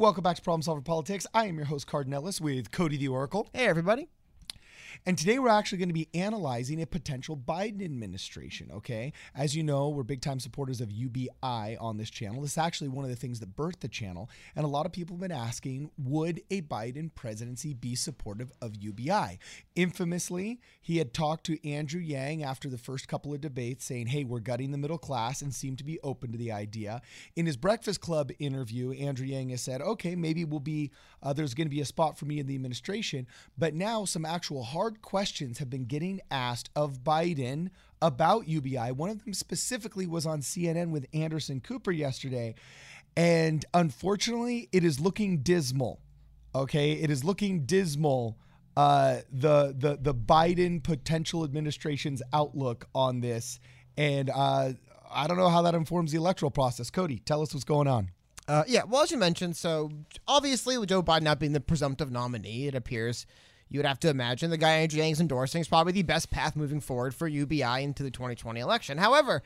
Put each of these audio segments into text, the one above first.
Welcome back to Problem Solver Politics. I am your host, Cardinellis, with Cody the Oracle. Hey, everybody. And today we're actually going to be analyzing a potential Biden administration. Okay. As you know, we're big time supporters of UBI on this channel. This is actually one of the things that birthed the channel. And a lot of people have been asking would a Biden presidency be supportive of UBI? Infamously, he had talked to Andrew Yang after the first couple of debates saying, hey, we're gutting the middle class and seemed to be open to the idea. In his Breakfast Club interview, Andrew Yang has said, okay, maybe we'll be, uh, there's going to be a spot for me in the administration. But now some actual hard hard questions have been getting asked of Biden about UBI. One of them specifically was on CNN with Anderson Cooper yesterday. And unfortunately, it is looking dismal. Okay. It is looking dismal. Uh, the the the Biden potential administration's outlook on this, and uh, I don't know how that informs the electoral process. Cody, tell us what's going on. Uh, yeah, well, as you mentioned, so obviously with Joe Biden not being the presumptive nominee, it appears you would have to imagine the guy Andrew Yang's endorsing is probably the best path moving forward for UBI into the 2020 election. However,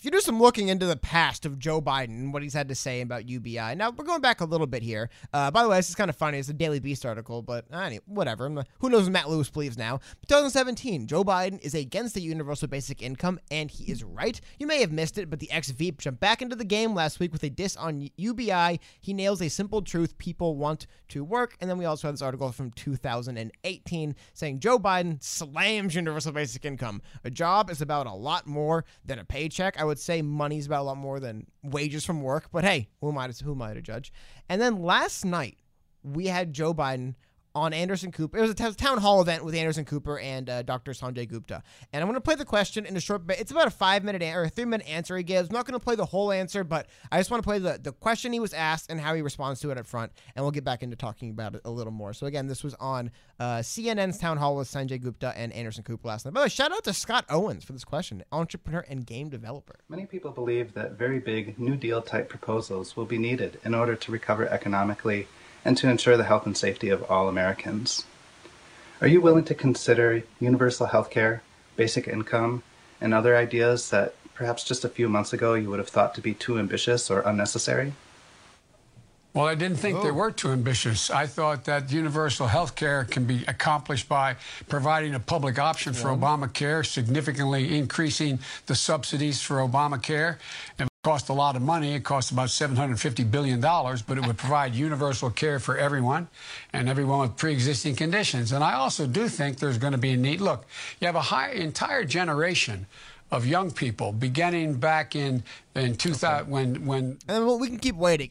if you do some looking into the past of Joe Biden and what he's had to say about UBI, now we're going back a little bit here. Uh, by the way, this is kind of funny. It's a Daily Beast article, but anyway, whatever. Who knows what Matt Lewis believes now? 2017, Joe Biden is against the universal basic income, and he is right. You may have missed it, but the ex Veep jumped back into the game last week with a diss on UBI. He nails a simple truth: people want to work. And then we also have this article from 2018 saying Joe Biden slams universal basic income. A job is about a lot more than a paycheck. I would say money's about a lot more than wages from work, but hey, who am I to, who am I to judge? And then last night, we had Joe Biden on Anderson Cooper. It was a town hall event with Anderson Cooper and uh, Dr. Sanjay Gupta. And I'm going to play the question in a short bit. It's about a five minute an- or a three minute answer he gives. I'm not going to play the whole answer, but I just want to play the, the question he was asked and how he responds to it up front. And we'll get back into talking about it a little more. So, again, this was on uh, CNN's town hall with Sanjay Gupta and Anderson Cooper last night. By the way, shout out to Scott Owens for this question, entrepreneur and game developer. Many people believe that very big New Deal type proposals will be needed in order to recover economically and to ensure the health and safety of all Americans. Are you willing to consider universal health care, basic income, and other ideas that perhaps just a few months ago you would have thought to be too ambitious or unnecessary? Well, I didn't think oh. they were too ambitious. I thought that universal health care can be accomplished by providing a public option for yeah. Obamacare, significantly increasing the subsidies for Obamacare. And cost a lot of money. It costs about $750 billion, but it would provide universal care for everyone and everyone with pre-existing conditions. And I also do think there's going to be a need. Look, you have a high, entire generation of young people beginning back in in 2000 okay. when when and well, we can keep waiting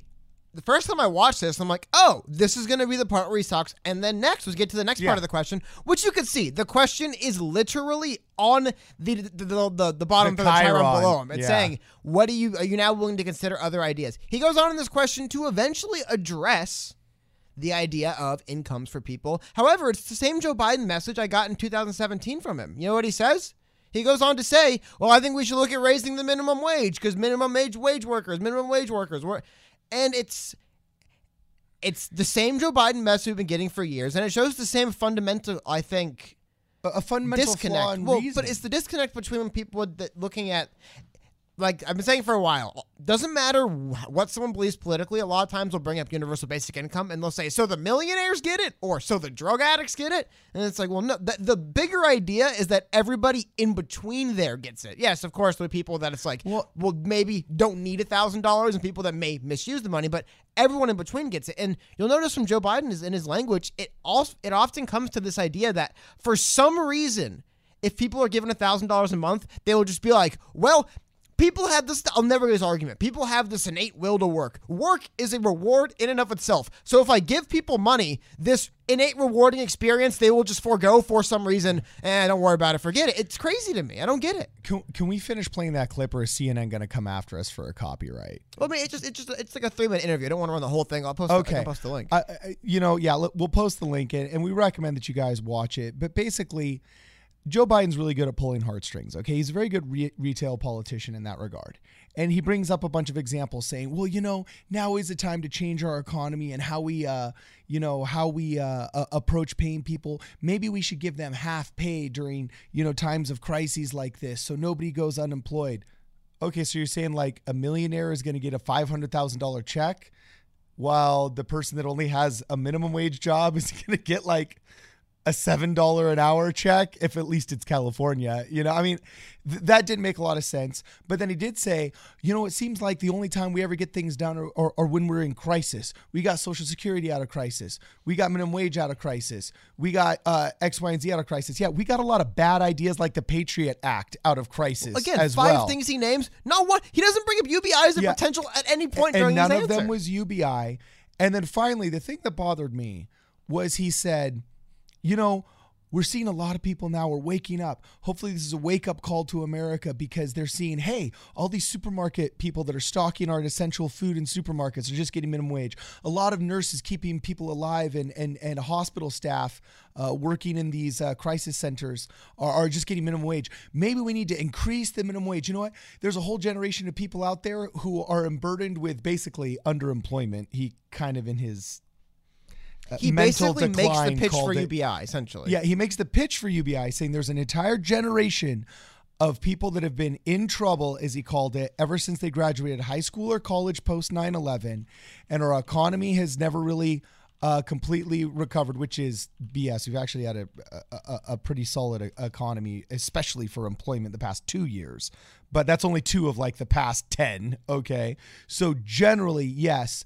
the first time I watched this, I'm like, oh, this is going to be the part where he talks. And then next was get to the next yeah. part of the question, which you can see. The question is literally on the the, the, the, the bottom the of the chyron below him. It's yeah. saying, what do you, are you now willing to consider other ideas? He goes on in this question to eventually address the idea of incomes for people. However, it's the same Joe Biden message I got in 2017 from him. You know what he says? He goes on to say, well, I think we should look at raising the minimum wage because minimum wage wage workers, minimum wage workers, and it's it's the same Joe Biden mess we've been getting for years, and it shows the same fundamental, I think, a fundamental disconnect. well, but it's the disconnect between people that looking at like I've been saying for a while, doesn't matter what someone believes politically. A lot of times they'll bring up universal basic income and they'll say, "So the millionaires get it, or so the drug addicts get it," and it's like, well, no. The, the bigger idea is that everybody in between there gets it. Yes, of course, there are people that it's like, well, well maybe don't need a thousand dollars, and people that may misuse the money, but everyone in between gets it. And you'll notice from Joe Biden is in his language, it also it often comes to this idea that for some reason if people are given a $1,000 a month, they will just be like, well, people have this i'll never get this argument. People have this innate will to work. Work is a reward in and of itself. So if i give people money this innate rewarding experience they will just forego for some reason and don't worry about it forget it. It's crazy to me. I don't get it. Can, can we finish playing that clip or is cnn going to come after us for a copyright? Well i mean it's just it's just it's like a three minute interview. I don't want to run the whole thing. I'll post okay. I'll post the link. Uh, you know yeah we'll post the link and, and we recommend that you guys watch it. But basically Joe Biden's really good at pulling heartstrings. Okay, he's a very good re- retail politician in that regard. And he brings up a bunch of examples saying, "Well, you know, now is the time to change our economy and how we, uh, you know, how we uh, uh, approach paying people. Maybe we should give them half pay during, you know, times of crises like this, so nobody goes unemployed." Okay, so you're saying like a millionaire is going to get a five hundred thousand dollar check? while the person that only has a minimum wage job is going to get like a seven dollar an hour check if at least it's California. You know, I mean, th- that didn't make a lot of sense. But then he did say, you know, it seems like the only time we ever get things done or, or, or when we're in crisis. We got Social Security out of crisis. We got minimum wage out of crisis. We got uh, X, Y, and Z out of crisis. Yeah, we got a lot of bad ideas like the Patriot Act out of crisis. Again, five well. things he names. Not one. He doesn't bring up UBI as a Yeah. potential at any point and during none his of answer. them was UBI. And then finally, the thing that bothered me was he said, you know, we're seeing a lot of people now are waking up. Hopefully, this is a wake up call to America because they're seeing, hey, all these supermarket people that are stocking our essential food in supermarkets are just getting minimum wage. A lot of nurses keeping people alive and and and hospital staff uh, working in these uh, crisis centers are, are just getting minimum wage. Maybe we need to increase the minimum wage. You know what? There's a whole generation of people out there who are burdened with basically underemployment. He kind of in his he mental basically makes the pitch for it- UBI essentially. yeah, he makes the pitch for UBI saying there's an entire generation of people that have been in trouble, as he called it, ever since they graduated high school or college post 9 11. And our economy has never really uh, completely recovered, which is BS. We've actually had a, a, a- pretty solid economy, especially for employment, the past two years. But that's only two of like the past 10. Okay. So generally, yes,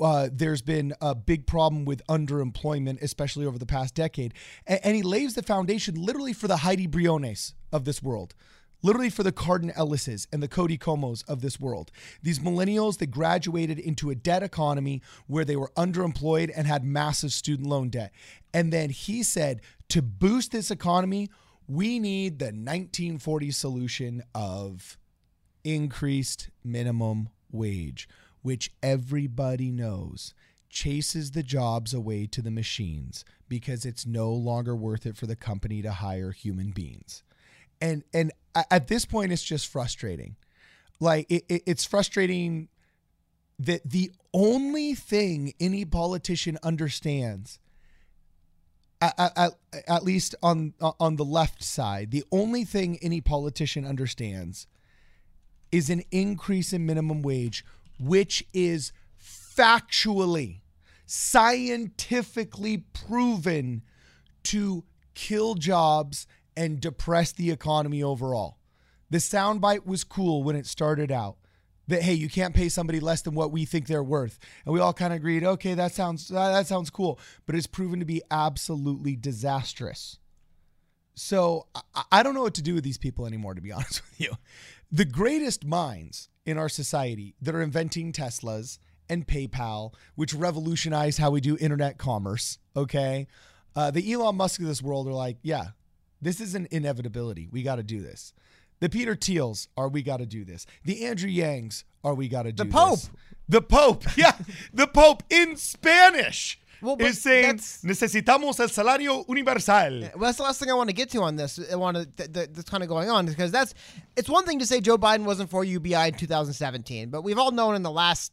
uh, there's been a big problem with underemployment, especially over the past decade. And, he lays the foundation literally for the Heidi Briones of this world, literally for the Cardin Ellises and the Cody Comos of this world. These millennials that graduated into a debt economy where they were underemployed and had massive student loan debt. And then he said, to boost this economy, we need the 1940 solution of increased minimum wage, which everybody knows chases the jobs away to the machines because it's no longer worth it for the company to hire human beings. And and at this point it's just frustrating. Like it, it- it's frustrating that the only thing any politician understands at, at, at least on on the left side, the only thing any politician understands is an increase in minimum wage, which is factually, scientifically proven to kill jobs and depress the economy overall. The soundbite was cool when it started out. That hey, you can't pay somebody less than what we think they're worth, and we all kind of agreed. Okay, that sounds that sounds cool, but it's proven to be absolutely disastrous. So I, I don't know what to do with these people anymore, to be honest with you. The greatest minds in our society that are inventing Teslas and PayPal, which revolutionized how we do internet commerce, okay? Uh, the Elon Musk of this world are like, yeah, this is an inevitability. We got to do this. The Peter Thiels are we got to do this. The Andrew Yangs are we got to do this. The Pope. this. The Pope. Yeah, the Pope in Spanish Well, is saying necesitamos el salario universal. Well, that's the last thing I want to get to on this. I want to th- th- that's kind of going on because that's it's one thing to say Joe Biden wasn't for UBI in 2017, but we've all known in the last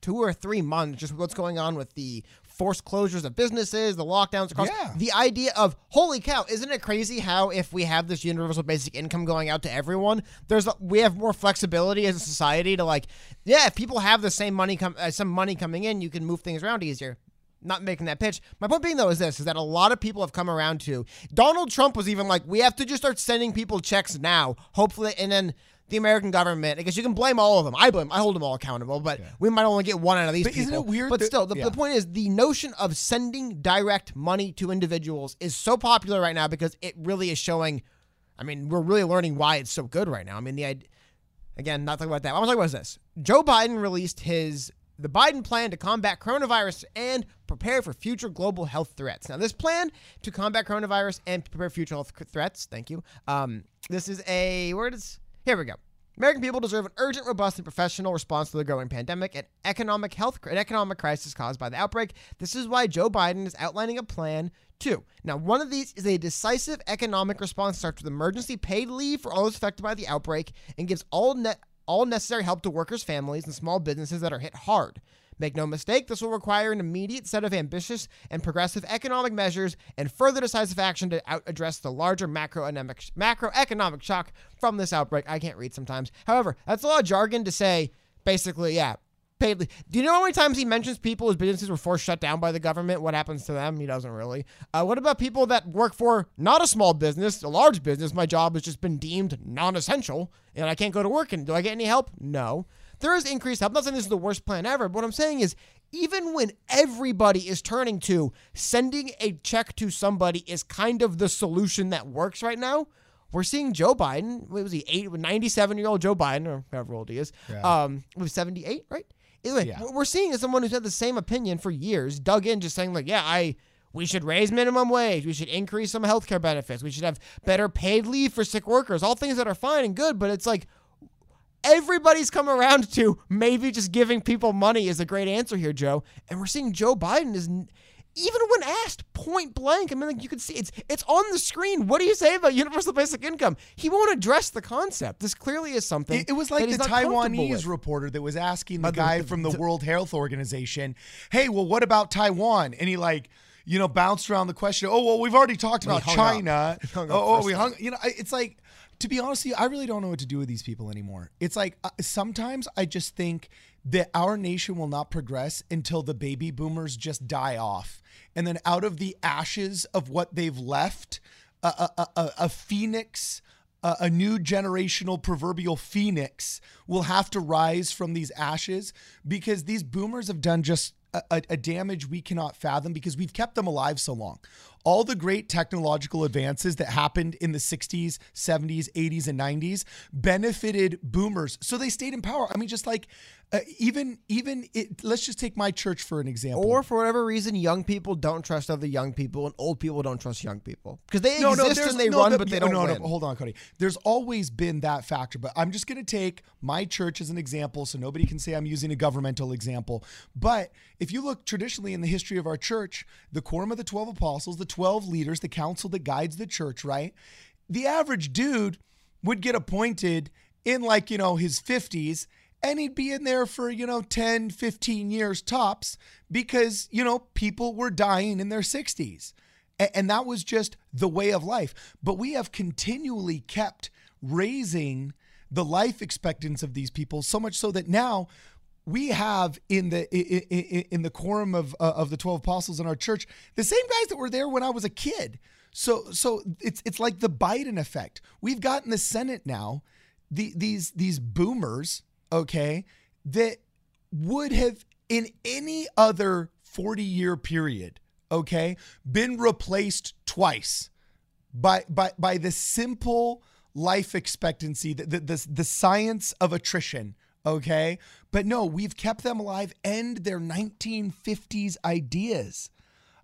two or three months just what's going on with the forced closures of businesses, the lockdowns across Yeah. the idea of holy cow, isn't it crazy how if we have this universal basic income going out to everyone, there's we have more flexibility as a society to like, yeah, if people have the same money come uh, some money coming in, you can move things around easier not making that pitch. My point being though is this: is that a lot of people have come around to Donald Trump was even like, we have to just start sending people checks now, hopefully, and then the American government. I guess you can blame all of them. I blame. I hold them all accountable, but we might only get one out of these But people. isn't it weird But that- still, the, yeah. the point is the notion of sending direct money to individuals is so popular right now because it really is showing. I mean, we're really learning why it's so good right now. I mean, the idea again, not talking about that. What I'm talking about is this: Joe Biden released his the Biden plan to combat coronavirus and prepare for future global health threats. Now, this plan to combat coronavirus and prepare future health threats. Thank you. Um, this is a where does here we go. American people deserve an urgent, robust, and professional response to the growing pandemic and economic health an economic crisis caused by the outbreak. This is why Joe Biden is outlining a plan to. Now, one of these is a decisive economic response starts with emergency paid leave for all those affected by the outbreak and gives all net all necessary help to workers, families, and small businesses that are hit hard. Make no mistake, this will require an immediate set of ambitious and progressive economic measures and further decisive action to out- address the larger macroeconomic, macroeconomic shock from this outbreak. I can't read sometimes. However, that's a lot of jargon to say, basically, yeah, paid. Do you know how many times he mentions people whose businesses were forced shut down by the government? What happens to them? He doesn't really. Uh, what about people that work for not a small business, a large business? My job has just been deemed non-essential, and I can't go to work. And do I get any help? No. There is increased help. I'm not saying this is the worst plan ever, but what I'm saying is even when everybody is turning to sending a check to somebody is kind of the solution that works right now. We're seeing Joe Biden. What was he? Eight, 97 year old Joe Biden, or however old he is. Yeah. Um, was 78, right? Anyway, Yeah. we're seeing someone who's had the same opinion for years, dug in, just saying like, yeah, I. We should raise minimum wage. We should increase some healthcare benefits. We should have better paid leave for sick workers. All things that are fine and good, but it's like everybody's come around to maybe just giving people money is a great answer here, Joe. And we're seeing Joe Biden is even when asked point blank. I mean, like you can see it's it's on the screen. What do you say about universal basic income? He won't address the concept. This clearly is something. It, it was like he's the Taiwanese reporter that was asking the the- guy the- from the the- World Health Organization, "Hey, well, what about Taiwan?" And he like, you know, bounced around the question. Oh, well, we've already talked about. China. He hung up oh, oh, we hung. You know, it's like, to be honest with you, I really don't know what to do with these people anymore. It's like uh, sometimes I just think that our nation will not progress until the baby boomers just die off, and then out of the ashes of what they've left, a, a, a, a- phoenix a, new generational proverbial phoenix will have to rise from these ashes because these boomers have done just a, a damage we cannot fathom because we've kept them alive so long. All the great technological advances that happened in the 60s, 70s, 80s, and 90s benefited boomers. So they stayed in power. I mean, just like uh, even, even it, let's just take my church for an example. Or for whatever reason, young people don't trust other young people, and old people don't trust young people because they no, exist there's- and they no, run, the- but they no, don't no, win. No, hold on, Cody. There's always been that factor, but I'm just going to take my church as an example, so nobody can say I'm using a governmental example. But if you look traditionally in the history of our church, the quorum of the 12 apostles, the 12 leaders, the council that guides the church, right? The average dude would get appointed in like, you know, his 50s and he'd be in there for, you know, 10, 15 years tops because, you know, people were dying in their 60s. And that was just the way of life. But we have continually kept raising the life expectancy of these people so much so that now we have in the i- i- i- in the quorum of uh, of the 12 apostles in our church the same guys that were there when I was a kid. So so it's it's like the Biden effect. We've got in the Senate now the these these boomers, okay, that would have in any other 40 year period, okay, been replaced twice by by by the simple life expectancy, the the the, the science of attrition. Okay, but no, we've kept them alive and their 1950s ideas.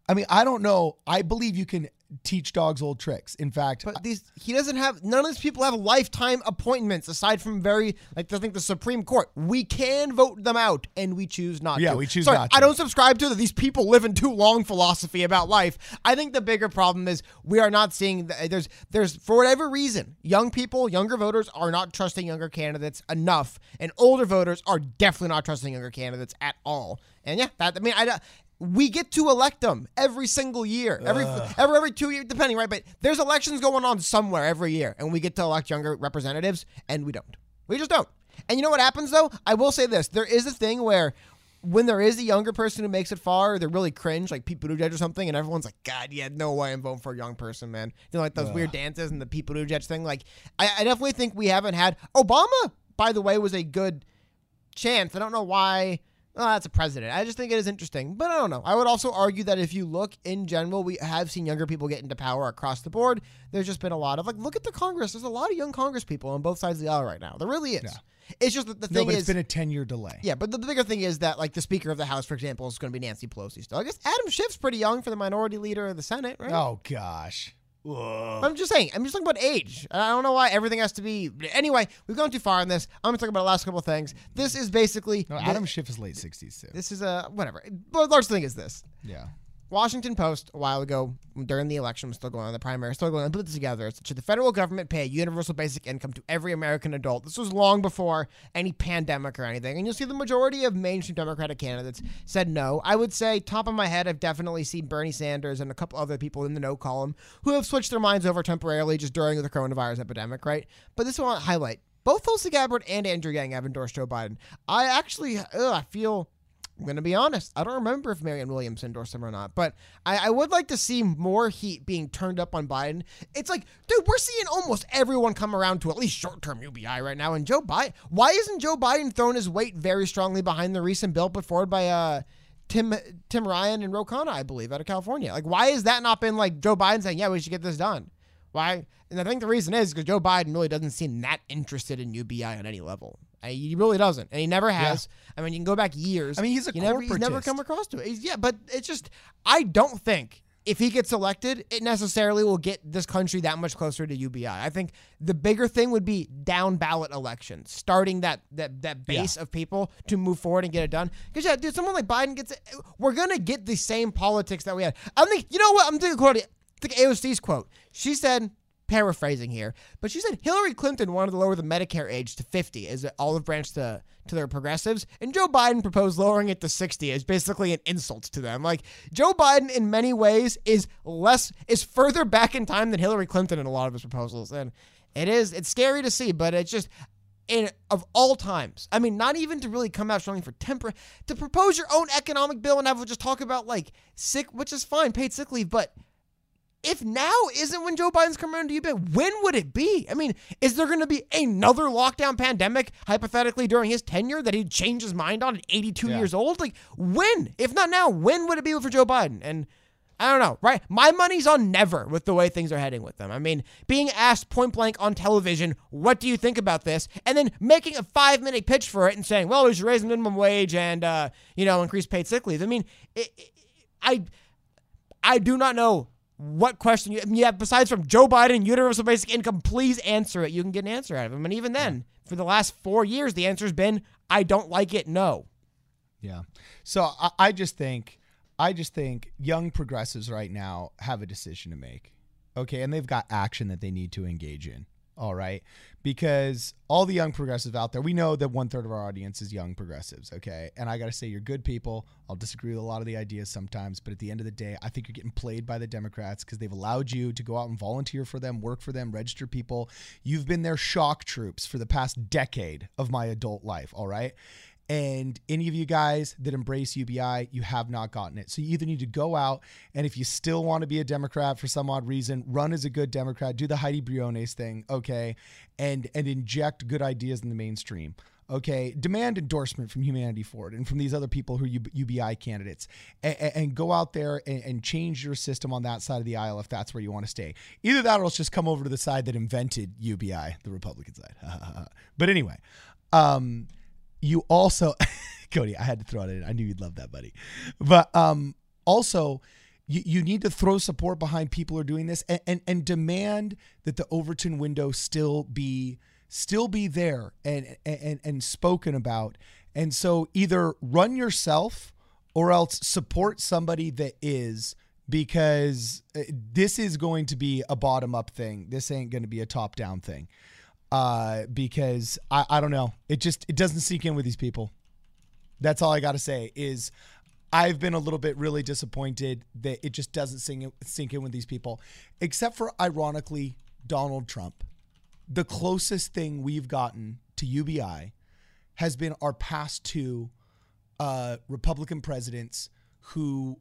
I mean, I don't know. I believe you can teach dogs old tricks. In fact, But these he doesn't have none of these people have lifetime appointments aside from very like I think the Supreme Court. We can vote them out and we choose not Yeah, to. we choose Sorry, not to. I don't subscribe to the these people live in too long philosophy about life. I think the bigger problem is we are not seeing the, there's there's for whatever reason, young people, younger voters are not trusting younger candidates enough and older voters are definitely not trusting younger candidates at all. And yeah, that I mean I we get to elect them every single year, every every every two years, depending, right? But there's elections going on somewhere every year, and we get to elect younger representatives, and we don't. We just don't. And you know what happens though? I will say this: there is a thing where when there is a younger person who makes it far, they're really cringe, like Pete Buttigieg or something, and everyone's like, "God, yeah, no way I'm voting for a young person, man." You know, like those weird dances and the Pete Buttigieg thing. Like, I, I definitely think we haven't had Obama. By the way, was a good chance. I don't know why. Well, that's a president. I just think it is interesting, but I don't know. I would also argue that if you look in general, we have seen younger people get into power across the board. There's just been a lot of like, look at the Congress. There's a lot of young Congress people on both sides of the aisle right now. There really is. It's just that the no, thing but is, it's been a 10 year delay. yeah, but the, the bigger thing is that like the Speaker of the House, for example, is going to be Nancy Pelosi still. I guess Adam Schiff's pretty young for the minority leader of the Senate, right? Oh gosh. I'm just saying. I'm just talking about age. I don't know why everything has to be. Anyway, we've gone too far on this. I'm going to talk about the last couple of things. This is basically. No, Adam Schiff is late 60s too. this is a whatever. The large thing is this. Yeah. Washington Post a while ago during the election was still going on the primary, still going on. Put it together. It's, Should the federal government pay a universal basic income to every American adult? This was long before any pandemic or anything, and you'll see the majority of mainstream Democratic candidates said no. I would say, top of my head, I've definitely seen Bernie Sanders and a couple other people in the no column who have switched their minds over temporarily just during the coronavirus epidemic, right? But this is what I highlight. both Tulsi Gabbard and Andrew Yang have endorsed Joe Biden. I actually, ugh, I feel. I'm going to be honest. I don't remember if Marianne Williams endorsed him or not, but I, I, would like to see more heat being turned up on Biden. It's like, dude, we're seeing almost everyone come around to at least short term UBI right now. And Joe Biden, why isn't Joe Biden throwing his weight very strongly behind the recent bill put forward by uh, Tim Tim Ryan and Ro Khanna, I believe, out of California? Like, why has that not been like Joe Biden saying, yeah, we should get this done? Why? And I think the reason is because Joe Biden really doesn't seem that interested in UBI on any level. He really doesn't, and he never has. Yeah. I mean, you can go back years. I mean, he's a never, he's never come across to it. He's, yeah, but it's just I don't think if he gets elected, it necessarily will get this country that much closer to UBI. I think the bigger thing would be down ballot elections, starting that that that base yeah. of people to move forward and get it done. Because yeah, dude, someone like Biden gets it, we're gonna get the same politics that we had. I think you know what I'm doing. Quote, I think AOC's quote. She said paraphrasing here, but she said Hillary Clinton wanted to lower the Medicare age to 50 as an olive branch to, to their progressives, and Joe Biden proposed lowering it to 60 as basically an insult to them. Like Joe Biden, in many ways, is less is further back in time than Hillary Clinton in a lot of his proposals, and it is it's scary to see, but it's just. In, of all times, I mean, not even to really come out strongly for temper, to propose your own economic bill and have just talk about like sick, which is fine, paid sick leave, but if now isn't when Joe Biden's coming around to you, when would it be? I mean, is there going to be another lockdown pandemic, hypothetically, during his tenure that he'd change his mind on at 82 yeah. years old? Like, when? If not now, when would it be for Joe Biden? And I don't know, right? My money's on never with the way things are heading with them. I mean, being asked point blank on television, what do you think about this? And then making a five minute pitch for it and saying, well, we should raise the minimum wage and, uh, you know, increase paid sick leave. I mean, it, it, I. I do not know what question you yeah besides from Joe Biden universal basic income please answer it. You can get an answer out of him. And even then for the last 4 years the answer's been I don't like it no. Yeah. So I, I just think I just think young progressives right now have a decision to make okay? And they've got action that they need to engage in all right because all the young progressives out there, we know that one third of our audience is young progressives, okay? And I got to say, you're good people. I'll disagree with a lot of the ideas sometimes, but at the end of the day, I think you're getting played by the Democrats because they've allowed you to go out and volunteer for them, work for them, register people. You've been their shock troops for the past decade of my adult life, all right? And any of you guys that embrace UBI, you have not gotten it. So you either need to go out and if you still want to be a Democrat for some odd reason, run as a good Democrat, do the Heidi Briones thing, okay, and and inject good ideas in the mainstream. Okay, demand endorsement from Humanity Forward and from these other people who are UBI candidates, and, and go out there and, and, change your system on that side of the aisle if that's where you want to stay. Either that, or just come over to the side that invented UBI, the Republican side. but anyway, um, you also, Cody, I had to throw it in. I knew you'd love that, buddy. But um, also, you, you need to throw support behind people who are doing this and, and, and demand that the Overton window still be still be there and, and and spoken about. And so either run yourself or else support somebody that is because uh, this is going to be a bottom up thing. This ain't going to be a top down thing uh, because I, I don't know. It just it doesn't sink in with these people. That's all I got to say. Is I've been a little bit really disappointed that it just doesn't sink in, sink in with these people, except for ironically Donald Trump. The closest thing we've gotten to UBI has been our past two uh, Republican presidents who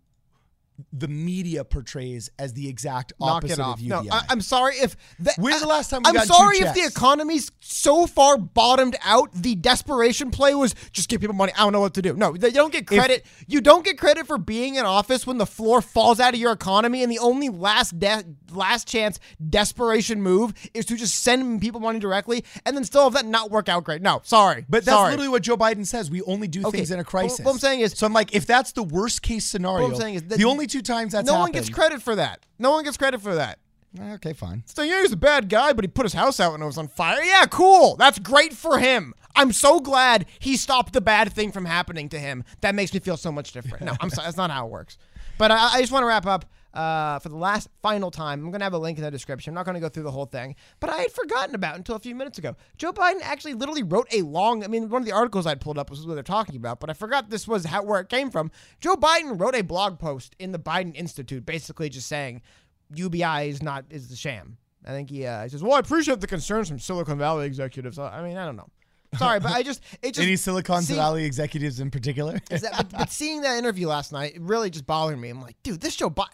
the media portrays as the exact opposite of UBI. No, I, am sorry if the, When's the last time we got it? I'm sorry if the economy's so far bottomed out. The desperation play was just give people money. I don't know what to do. No, they don't get credit. If, you don't get credit for being in office when the floor falls out of your economy, and the only last de- last chance desperation move is to just send people money directly, and then still have that not work out great. No, sorry, but that's sorry. literally what Joe Biden says. We only do okay. things in a crisis. What I'm saying is, so I'm like, if that's the worst case scenario, what I'm saying is the only two times that's no happened, one gets credit for that. No one gets credit for that. Eh, okay, fine. So yeah, he's a bad guy, but he put his house out when it was on fire. Yeah, cool. That's great for him. I'm so glad he stopped the bad thing from happening to him. That makes me feel so much different. No, I'm sorry. That's not how it works. But I, I just want to wrap up uh, for the last final time. I'm going to have a link in the description. I'm not going to go through the whole thing, but I had forgotten about until a few minutes ago. Joe Biden actually literally wrote a long. I mean, one of the articles I'd pulled up was what they're talking about, but I forgot this was how where it came from. Joe Biden wrote a blog post in the Biden Institute, basically just saying UBI is not is the sham. I think he, uh, he says, "Well, I appreciate the concerns from Silicon Valley executives." I I mean, I don't know. Sorry, but I just it just Any Silicon see- Valley executives in particular? is that, but, but seeing that interview last night it really just bothered me. I'm like, dude, this show, Bi-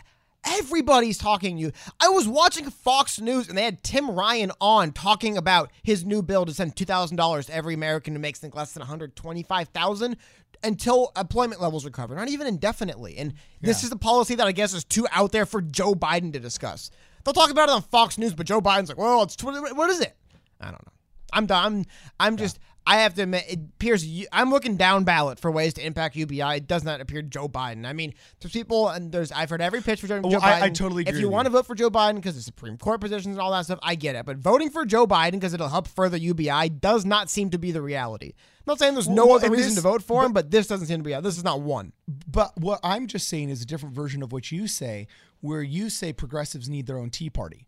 everybody's talking to you. I was watching Fox News and they had Tim Ryan on talking about his new bill to send two thousand dollars to every American who makes less than one hundred twenty-five thousand until employment levels recover, not even indefinitely. And this is the policy that I guess is too out there for Joe Biden to discuss. They'll talk about it on Fox News, but Joe Biden's like, well, it's tw- what is it? I don't know. I'm done. I'm, I'm just. I have to admit, it appears I'm looking down ballot for ways to impact UBI. It does not appear Joe Biden. I mean, there's people, and there's I've heard every pitch for Joe, Well, Joe I- Biden. I totally If you want to vote for Joe Biden because of Supreme Court positions and all that stuff, I get it. But voting for Joe Biden because it'll help further UBI does not seem to be the reality. I'm not saying there's no Well, other reason this- to vote for him, but this doesn't seem to be. This is not one. But what I'm just saying is a different version of what you say, where you say progressives need their own Tea Party.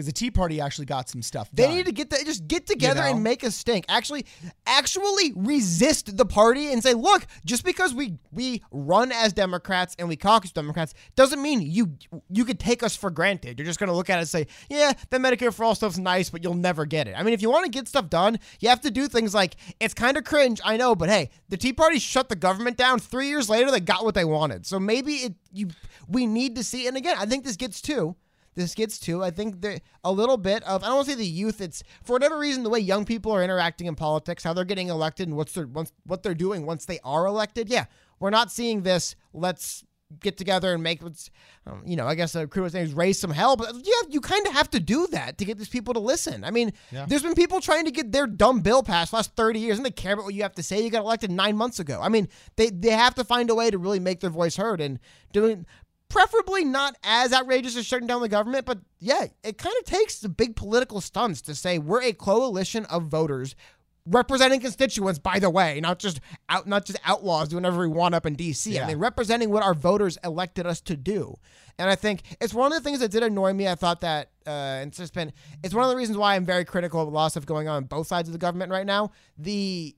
Because the Tea Party actually got some stuff They done. need to get the, just get together know? and make a stink. Actually, actually resist the party and say, look, just because we we run as Democrats and we caucus Democrats doesn't mean you you could take us for granted. You're just gonna look at it and say, yeah, the Medicare for all stuff's nice, but you'll never get it. I mean, if you want to get stuff done, you have to do things like it's kind of cringe, I know, but hey, the Tea Party shut the government down. Three years later, they got what they wanted. So maybe it you we need to see. And again, I think this gets to this gets to. I think there a little bit of I don't want to say the youth. It's for whatever reason the way young people are interacting in politics, how they're getting elected, and what's their once what they're doing once they are elected. Yeah, we're not seeing this. Let's get together and make what's um, you know I guess a crew was saying raise some hell, but yeah, you kind of have to do that to get these people to listen. I mean, there's been people trying to get their dumb bill passed last 30 years, and they care about what you have to say. You got elected nine months ago. I mean, they they have to find a way to really make their voice heard and doing preferably not as outrageous as shutting down the government, but yeah, it kind of takes the big political stunts to say we're a coalition of voters representing constituents by the way not just out not just outlaws doing whatever we want up in DC Yeah. I mean representing what our voters elected us to do. And I think it's one of the things that did annoy me I thought that uh and it's just been it's one of the reasons why I'm very critical of a lot of stuff going on on both sides of the government right now. The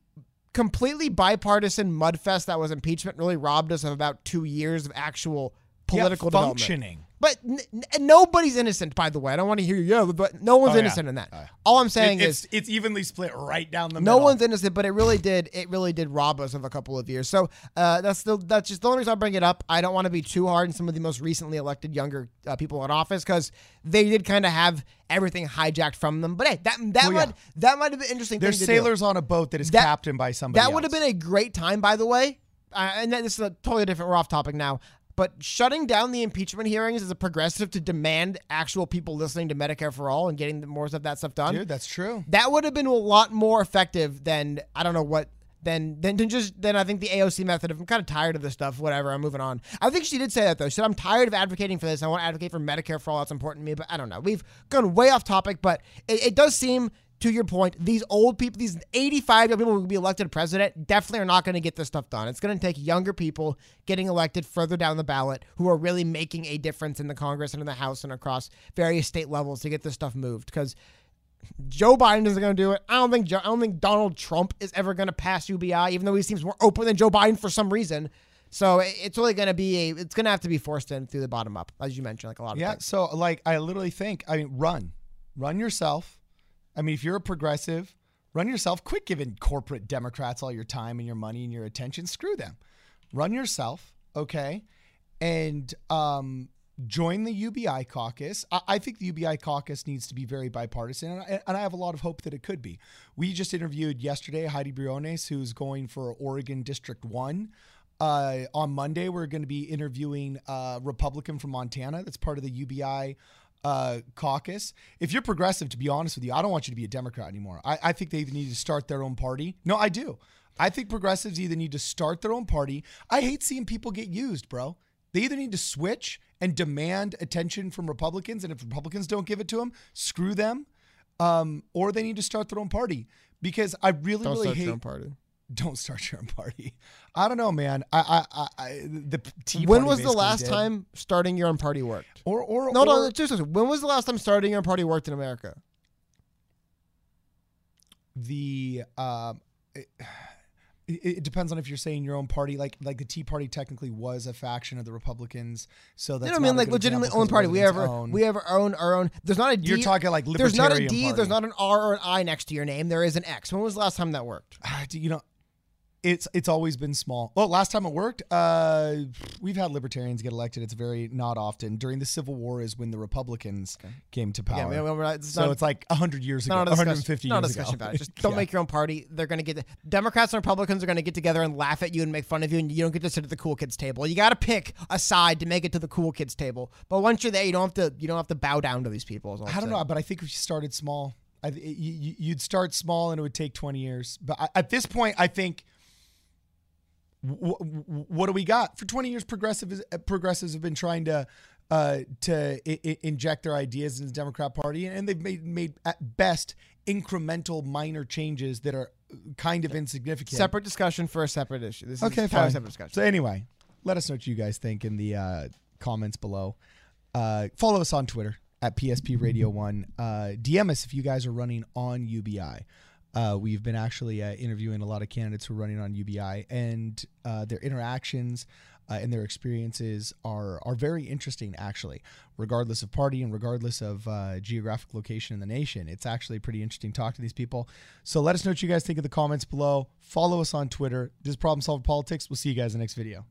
completely bipartisan mudfest that was impeachment really robbed us of about two years of actual political development. functioning. But n- n- nobody's innocent, by the way. I don't want to hear you, yeah, but no one's Oh, yeah. innocent in that. All I'm saying It- is it's it's evenly split right down the no middle. No one's innocent, but it really did. It really did rob us of a couple of years. So uh, that's the that's just the only reason I bring it up. I don't want to be too hard on some of the most recently elected younger uh, people in office because they did kind of have everything hijacked from them. But hey, that that Well, yeah. might that might have been interesting. There's thing to do. sailors on a boat that is That- captained by somebody. That would have been a great time, by the way. Uh, and that- this is a totally different. We're off topic now. But shutting down the impeachment hearings as a progressive to demand actual people listening to Medicare for all and getting more of that stuff done. dude. That's true. That would have been a lot more effective than I don't know what than than, than just than I think the AOC method of I'm kind of tired of this stuff. Whatever, I'm moving on. I think she did say that though. She said I'm tired of advocating for this. I want to advocate for Medicare for all. That's important to me. But I don't know. We've gone way off topic. But it, it does seem. To your point, these old people, these 85 year old people who will be elected president, definitely are not going to get this stuff done. It's going to take younger people getting elected further down the ballot who are really making a difference in the Congress and in the House and across various state levels to get this stuff moved. Because Joe Biden isn't going to do it. I don't think I don't think Donald Trump is ever going to pass UBI, even though he seems more open than Joe Biden for some reason. So it's really going to be a. It's going to have to be forced in through the bottom up, as you mentioned, like a lot of Yeah. things. So like I literally think I mean run, run yourself. I mean if you're a progressive, run yourself. Quit giving corporate Democrats all your time and your money and your attention. Screw them. Run yourself. Okay, and um. Join the UBI caucus. I, I think the UBI caucus needs to be very bipartisan, and I, and I have a lot of hope that it could be. We just interviewed yesterday Heidi Briones, who's going for Oregon District 1. Uh, on Monday, we're going to be interviewing a Republican from Montana that's part of the UBI uh, caucus. If you're progressive, to be honest with you, I don't want you to be a Democrat anymore. I, I think they either need to start their own party. No, I do. I think progressives either need to start their own party. I hate seeing people get used, bro. They either need to switch and demand attention from Republicans, and if Republicans don't give it to them, screw them, um, or they need to start their own party. Because I really, Don't really start hate party. Don't start your own party. I don't know, man. I, I, I, the Tea When was the last did. time starting your own party worked? Or, or, No, or, no, seriously. When was the last time starting your own party worked in America? the um, It, it depends on if you're saying your own party, like like the Tea Party technically was a faction of the Republicans, so that's You know what I mean? Like legitimately own party. We have our, own. we have our own our own. There's not a D. You're talking like libertarian. There's not a D. party. There's not an R or an I next to your name. There is an X. When was the last time that worked? Do you know it's it's always been small. Well, last time it worked, uh, we've had libertarians get elected. It's very not often. During the Civil War is when the Republicans came to power. We're not- it's so not- it's like 100 years ago, Not a discussion, 150 not a years discussion ago. about it. Just don't Yeah. make your own party. They're going to get Democrats and Republicans are going to get together and laugh at you and make fun of you, and you don't get to sit at the cool kids table. You got to pick a side to make it to the cool kids table. But once you're there, you don't have to. You don't have to bow down to these people. I'm don't know, but I think if you started small, I, you, you'd start small and it would take 20 years. But I, at this point, I think w- w- what do we got for 20 years? Progressive uh, progressives have been trying to uh, to I- inject their ideas in the Democrat Party, and they've made made at best incremental minor changes that are kind of insignificant. Separate discussion for a separate issue. This is Okay, kind of a fine. separate discussion. So anyway, let us know what you guys think in the uh, comments below. Uh, follow us on Twitter at PSP Radio One. Uh, DM us if you guys are running on UBI. Uh, we've been actually uh, interviewing a lot of candidates who are running on UBI, and uh, their interactions uh, and their experiences are are very interesting. Actually, regardless of party and regardless of uh, geographic location in the nation, it's actually pretty interesting to talk to these people. So let us know what you guys think in the comments below. Follow us on Twitter. This is Problem Solver Politics. We'll see you guys in the next video.